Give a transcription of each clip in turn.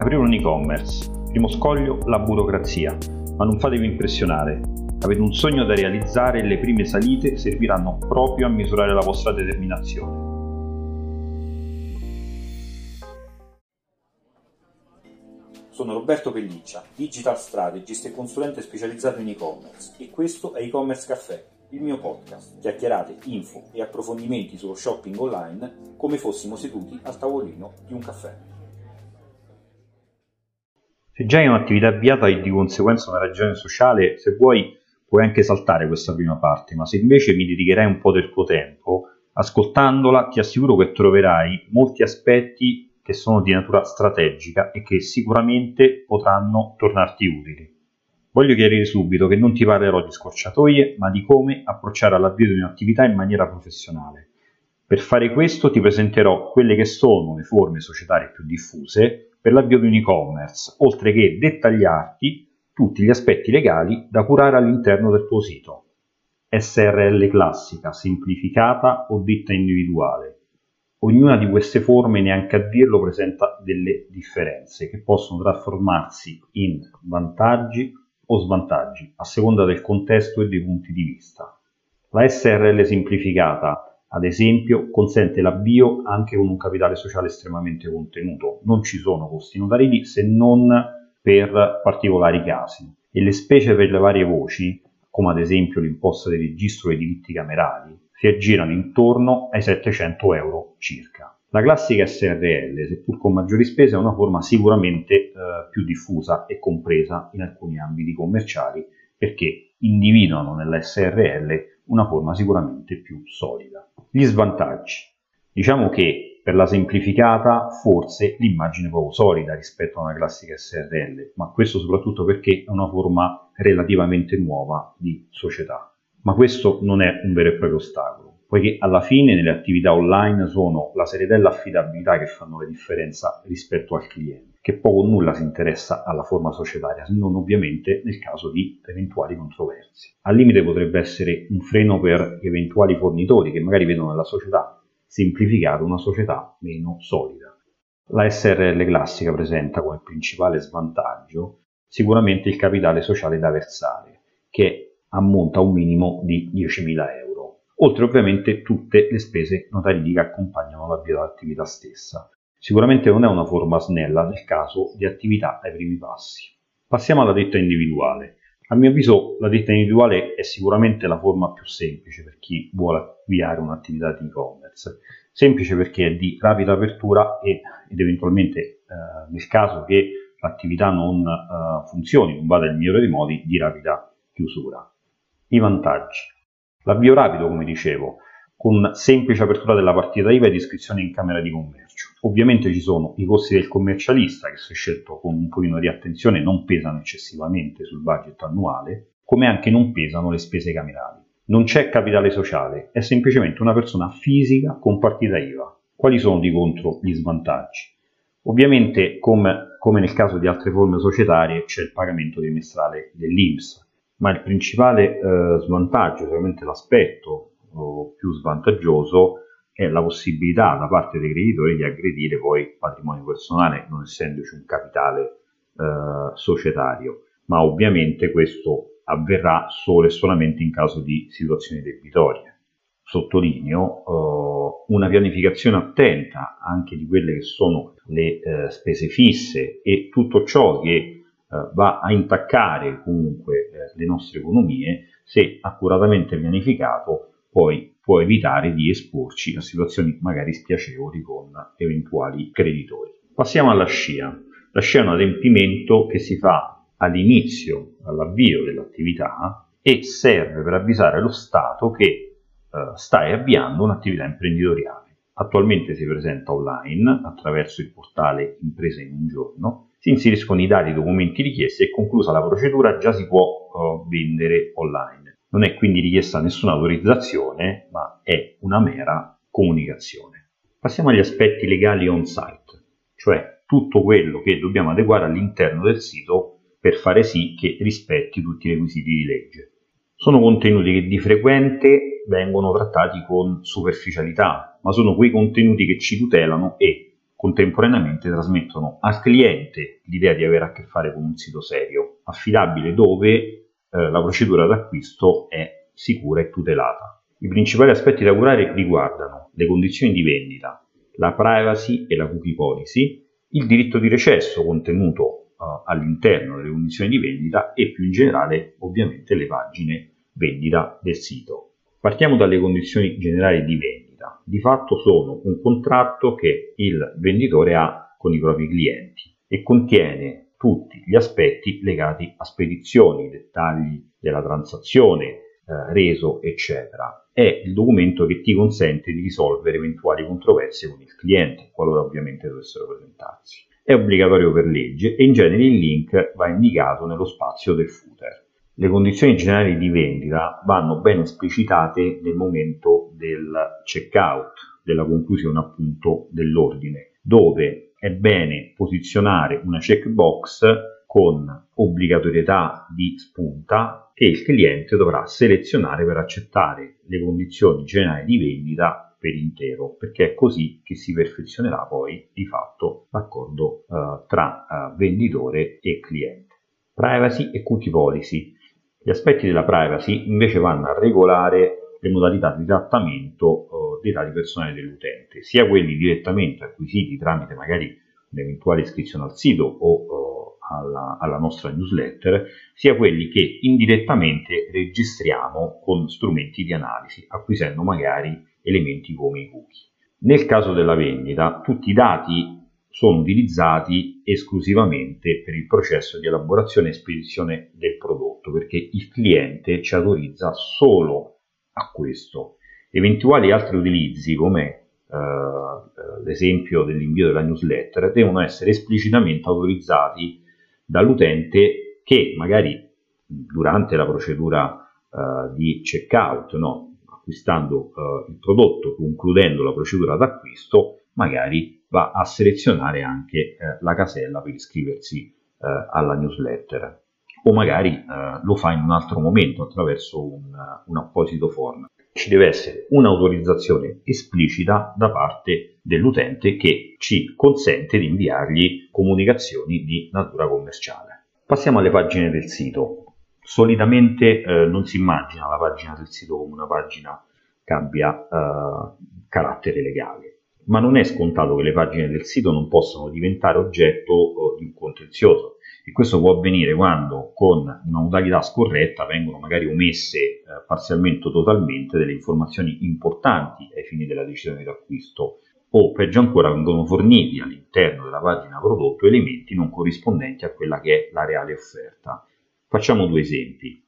Aprire un e-commerce. Primo scoglio, la burocrazia. Ma non fatevi impressionare. Avete un sogno da realizzare e le prime salite serviranno proprio a misurare la vostra determinazione. Sono Roberto Pelliccia, digital strategist e consulente specializzato in e-commerce e questo è e-commerce caffè, il mio podcast, chiacchierate, info e approfondimenti sullo shopping online come fossimo seduti al tavolino di un caffè. Se già hai un'attività avviata e di conseguenza una ragione sociale, se vuoi puoi anche saltare questa prima parte, ma se invece mi dedicherai un po' del tuo tempo, ascoltandola ti assicuro che troverai molti aspetti che sono di natura strategica e che sicuramente potranno tornarti utili. Voglio chiarire subito che non ti parlerò di scorciatoie, ma di come approcciare all'avvio di un'attività in maniera professionale. Per fare questo ti presenterò quelle che sono le forme societarie più diffuse per l'avvio di un e-commerce, oltre che dettagliarti tutti gli aspetti legali da curare all'interno del tuo sito. SRL classica, semplificata o ditta individuale, Ognuna di queste forme, neanche a dirlo, presenta delle differenze che possono trasformarsi in vantaggi o svantaggi a seconda del contesto e dei punti di vista. La SRL semplificata, ad esempio, consente l'avvio anche con un capitale sociale estremamente contenuto. Non ci sono costi notarili se non per particolari casi e le specie per le varie voci, come ad esempio l'imposta di registro dei diritti camerali, si aggirano intorno ai 700 euro circa. La classica SRL, seppur con maggiori spese, è una forma sicuramente eh, più diffusa e compresa in alcuni ambiti commerciali perché individuano nella SRL una forma sicuramente più solida. Gli svantaggi. Diciamo che per la semplificata forse l'immagine è poco solida rispetto a una classica SRL, ma questo soprattutto perché è una forma relativamente nuova di società. Ma questo non è un vero e proprio ostacolo, poiché alla fine nelle attività online sono la serietà e l'affidabilità che fanno la differenza rispetto al cliente, che poco o nulla si interessa alla forma societaria, se non ovviamente nel caso di eventuali controversie. Al limite potrebbe essere un freno per eventuali fornitori che magari vedono nella società semplificata una società meno solida. La SRL classica presenta come principale svantaggio sicuramente il capitale sociale da versare, che ammonta a un minimo di 10.000 euro, oltre ovviamente tutte le spese notarili che accompagnano l'avvio dell'attività stessa. Sicuramente non è una forma snella nel caso di attività ai primi passi. Passiamo alla detta individuale. A mio avviso la ditta individuale è sicuramente la forma più semplice per chi vuole avviare un'attività di e-commerce. Semplice perché è di rapida apertura e, ed eventualmente eh, nel caso che l'attività non eh, funzioni, non vada nel migliore dei modi, di rapida chiusura. I vantaggi. L'avvio rapido, come dicevo, con semplice apertura della partita IVA ed iscrizione in Camera di Commercio. Ovviamente ci sono i costi del commercialista, che se scelto con un pochino di attenzione non pesano eccessivamente sul budget annuale, come anche non pesano le spese camerali. Non c'è capitale sociale, è semplicemente una persona fisica con partita IVA. Quali sono di contro gli svantaggi? Ovviamente, come, come nel caso di altre forme societarie, c'è il pagamento trimestrale dell'INPS, ma il principale eh, svantaggio, sicuramente l'aspetto più svantaggioso, è la possibilità da parte dei creditori di aggredire poi il patrimonio personale, non essendoci un capitale eh, societario, ma ovviamente questo avverrà solo e solamente in caso di situazioni debitorie. Sottolineo eh, una pianificazione attenta anche di quelle che sono le eh, spese fisse e tutto ciò che eh, va a intaccare comunque eh, le nostre economie, se accuratamente pianificato, poi può evitare di esporci a situazioni magari spiacevoli con eventuali creditori. Passiamo alla scia. La scia è un adempimento che si fa all'inizio, all'avvio dell'attività e serve per avvisare lo Stato che eh, stai avviando un'attività imprenditoriale. Attualmente si presenta online attraverso il portale Impresa in un giorno si inseriscono i dati e i documenti richiesti e conclusa la procedura già si può uh, vendere online. Non è quindi richiesta nessuna autorizzazione, ma è una mera comunicazione. Passiamo agli aspetti legali on-site, cioè tutto quello che dobbiamo adeguare all'interno del sito per fare sì che rispetti tutti i requisiti di legge. Sono contenuti che di frequente vengono trattati con superficialità, ma sono quei contenuti che ci tutelano e contemporaneamente trasmettono al cliente l'idea di avere a che fare con un sito serio, affidabile, dove eh, la procedura d'acquisto è sicura e tutelata. I principali aspetti da curare riguardano le condizioni di vendita, la privacy e la cookie policy, il diritto di recesso contenuto uh, all'interno delle condizioni di vendita e più in generale ovviamente le pagine vendita del sito. Partiamo dalle condizioni generali di vendita. Di fatto sono un contratto che il venditore ha con i propri clienti e contiene tutti gli aspetti legati a spedizioni, dettagli della transazione, eh, reso, eccetera. È il documento che ti consente di risolvere eventuali controversie con il cliente, qualora ovviamente dovessero presentarsi. È obbligatorio per legge e in genere il link va indicato nello spazio del footer. Le condizioni generali di vendita vanno ben esplicitate nel momento del checkout, della conclusione appunto dell'ordine, dove è bene posizionare una checkbox con obbligatorietà di spunta che il cliente dovrà selezionare per accettare le condizioni generali di vendita per intero, perché è così che si perfezionerà poi di fatto l'accordo eh, tra eh, venditore e cliente. Privacy e cookie policy. Gli aspetti della privacy invece vanno a regolare le modalità di trattamento eh, dei dati personali dell'utente, sia quelli direttamente acquisiti tramite magari un'eventuale iscrizione al sito o eh, alla, alla, nostra newsletter, sia quelli che indirettamente registriamo con strumenti di analisi, acquisendo magari elementi come i cookie. Nel caso della vendita, tutti i dati sono utilizzati esclusivamente per il processo di elaborazione e spedizione del prodotto, perché il cliente ci autorizza solo a questo. Eventuali altri utilizzi, come eh, l'esempio dell'invio della newsletter, devono essere esplicitamente autorizzati dall'utente che magari durante la procedura eh, di checkout, no, acquistando eh, il prodotto, concludendo la procedura d'acquisto, magari va a selezionare anche eh, la casella per iscriversi eh, alla newsletter o magari eh, lo fa in un altro momento attraverso un, un apposito form. Ci deve essere un'autorizzazione esplicita da parte dell'utente che ci consente di inviargli comunicazioni di natura commerciale. Passiamo alle pagine del sito. Solitamente eh, non si immagina la pagina del sito come una pagina che abbia eh, carattere legale ma non è scontato che le pagine del sito non possano diventare oggetto eh, di un contenzioso e questo può avvenire quando con una modalità scorretta vengono magari omesse eh, parzialmente o totalmente delle informazioni importanti ai fini della decisione di acquisto o peggio ancora vengono forniti all'interno della pagina prodotto elementi non corrispondenti a quella che è la reale offerta. Facciamo due esempi.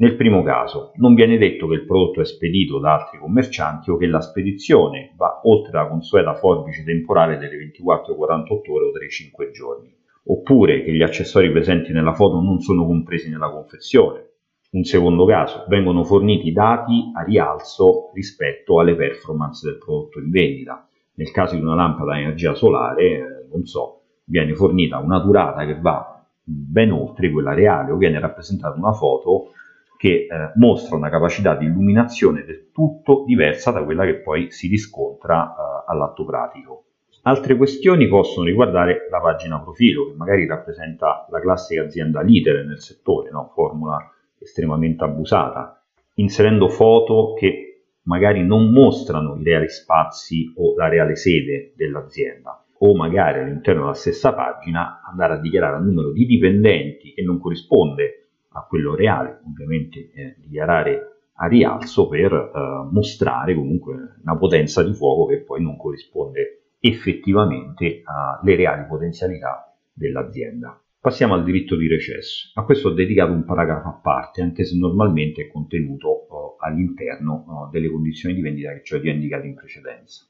Nel primo caso, non viene detto che il prodotto è spedito da altri commercianti o che la spedizione va oltre la consueta forbice temporale delle 24, 48 ore o 3-5 giorni, oppure che gli accessori presenti nella foto non sono compresi nella confezione. Un secondo caso, vengono forniti dati a rialzo rispetto alle performance del prodotto in vendita. Nel caso di una lampada a energia solare, eh, non so, viene fornita una durata che va ben oltre quella reale o viene rappresentata una foto che eh, mostra una capacità di illuminazione del tutto diversa da quella che poi si riscontra eh, all'atto pratico. Altre questioni possono riguardare la pagina profilo, che magari rappresenta la classica azienda leader nel settore, no? formula estremamente abusata, inserendo foto che magari non mostrano i reali spazi o la reale sede dell'azienda, o magari all'interno della stessa pagina andare a dichiarare un numero di dipendenti che non corrisponde a quello reale, ovviamente eh, dichiarare a rialzo per eh, mostrare comunque una potenza di fuoco che poi non corrisponde effettivamente alle reali potenzialità dell'azienda. Passiamo al diritto di recesso. A questo ho dedicato un paragrafo a parte, anche se normalmente è contenuto eh, all'interno eh, delle condizioni di vendita che ci ho indicato in precedenza.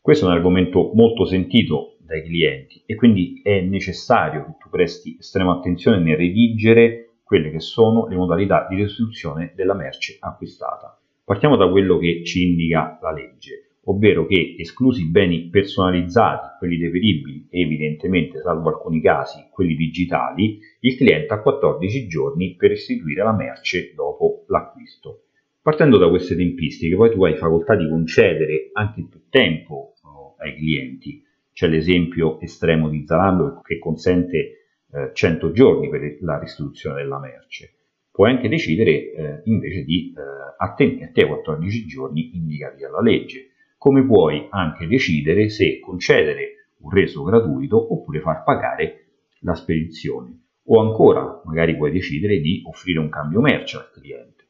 Questo è un argomento molto sentito dai clienti e quindi è necessario che tu presti estrema attenzione nel redigere quelle che sono le modalità di restituzione della merce acquistata. Partiamo da quello che ci indica la legge, ovvero che esclusi i beni personalizzati, quelli deperibili e evidentemente, salvo alcuni casi, quelli digitali, il cliente ha 14 giorni per restituire la merce dopo l'acquisto. Partendo da queste tempistiche, poi tu hai facoltà di concedere anche più tempo oh, ai clienti c'è l'esempio estremo di Zalando che consente eh, 100 giorni per la restituzione della merce. Puoi anche decidere eh, invece di eh, attenerti ai 14 giorni indicati dalla legge, come puoi anche decidere se concedere un reso gratuito oppure far pagare la spedizione o ancora magari puoi decidere di offrire un cambio merce al cliente.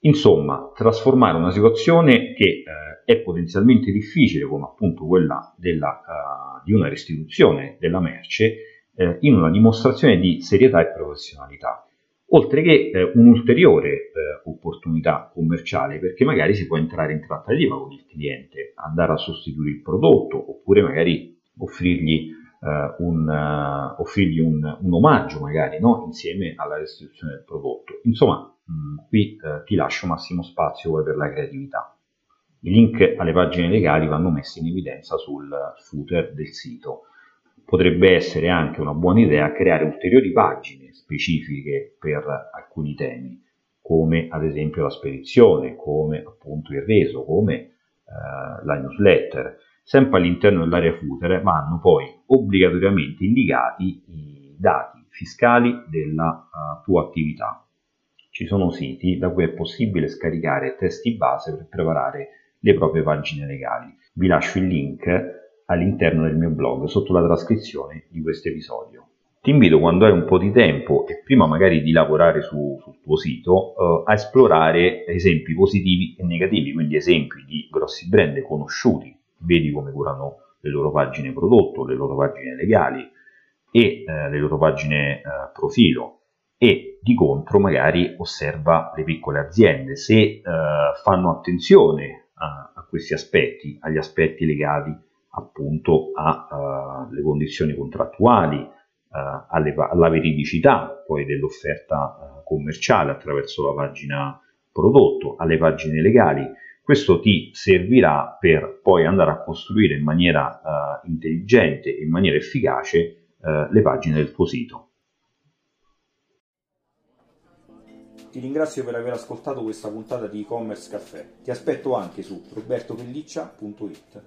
Insomma, trasformare una situazione che eh, è potenzialmente difficile, come appunto quella della, uh, di una restituzione della merce, eh, in una dimostrazione di serietà e professionalità, oltre che eh, un'ulteriore eh, opportunità commerciale, perché magari si può entrare in trattativa con il cliente, andare a sostituire il prodotto, oppure magari offrirgli Uh, un, uh, offrirgli un, un, omaggio magari no? insieme alla restituzione del prodotto. Insomma, mh, qui uh, ti lascio massimo spazio per la creatività. I link alle pagine legali vanno messi in evidenza sul footer del sito. Potrebbe essere anche una buona idea creare ulteriori pagine specifiche per alcuni temi, come ad esempio la spedizione, come appunto il reso, come eh, la newsletter. Sempre all'interno dell'area footer vanno poi obbligatoriamente indicati i dati fiscali della uh, tua attività. Ci sono siti da cui è possibile scaricare testi base per preparare le proprie pagine legali. Vi lascio il link all'interno del mio blog sotto la trascrizione di questo episodio. Ti invito quando hai un po' di tempo e prima magari di lavorare su, sul tuo sito uh, a esplorare esempi positivi e negativi, quindi esempi di grossi brand conosciuti, vedi come curano le loro pagine prodotto, le loro pagine legali e uh, le loro pagine uh, profilo. E di contro magari osserva le piccole aziende. Se fanno attenzione a, a questi aspetti, agli aspetti legati appunto alle uh, condizioni contrattuali, uh, alle, alla veridicità poi dell'offerta uh, commerciale attraverso la pagina prodotto, alle pagine legali. Questo ti servirà per poi andare a costruire in maniera intelligente e in maniera efficace le pagine del tuo sito. Ti ringrazio per aver ascoltato questa puntata di e-commerce caffè. Ti aspetto anche su robertopelliccia.it.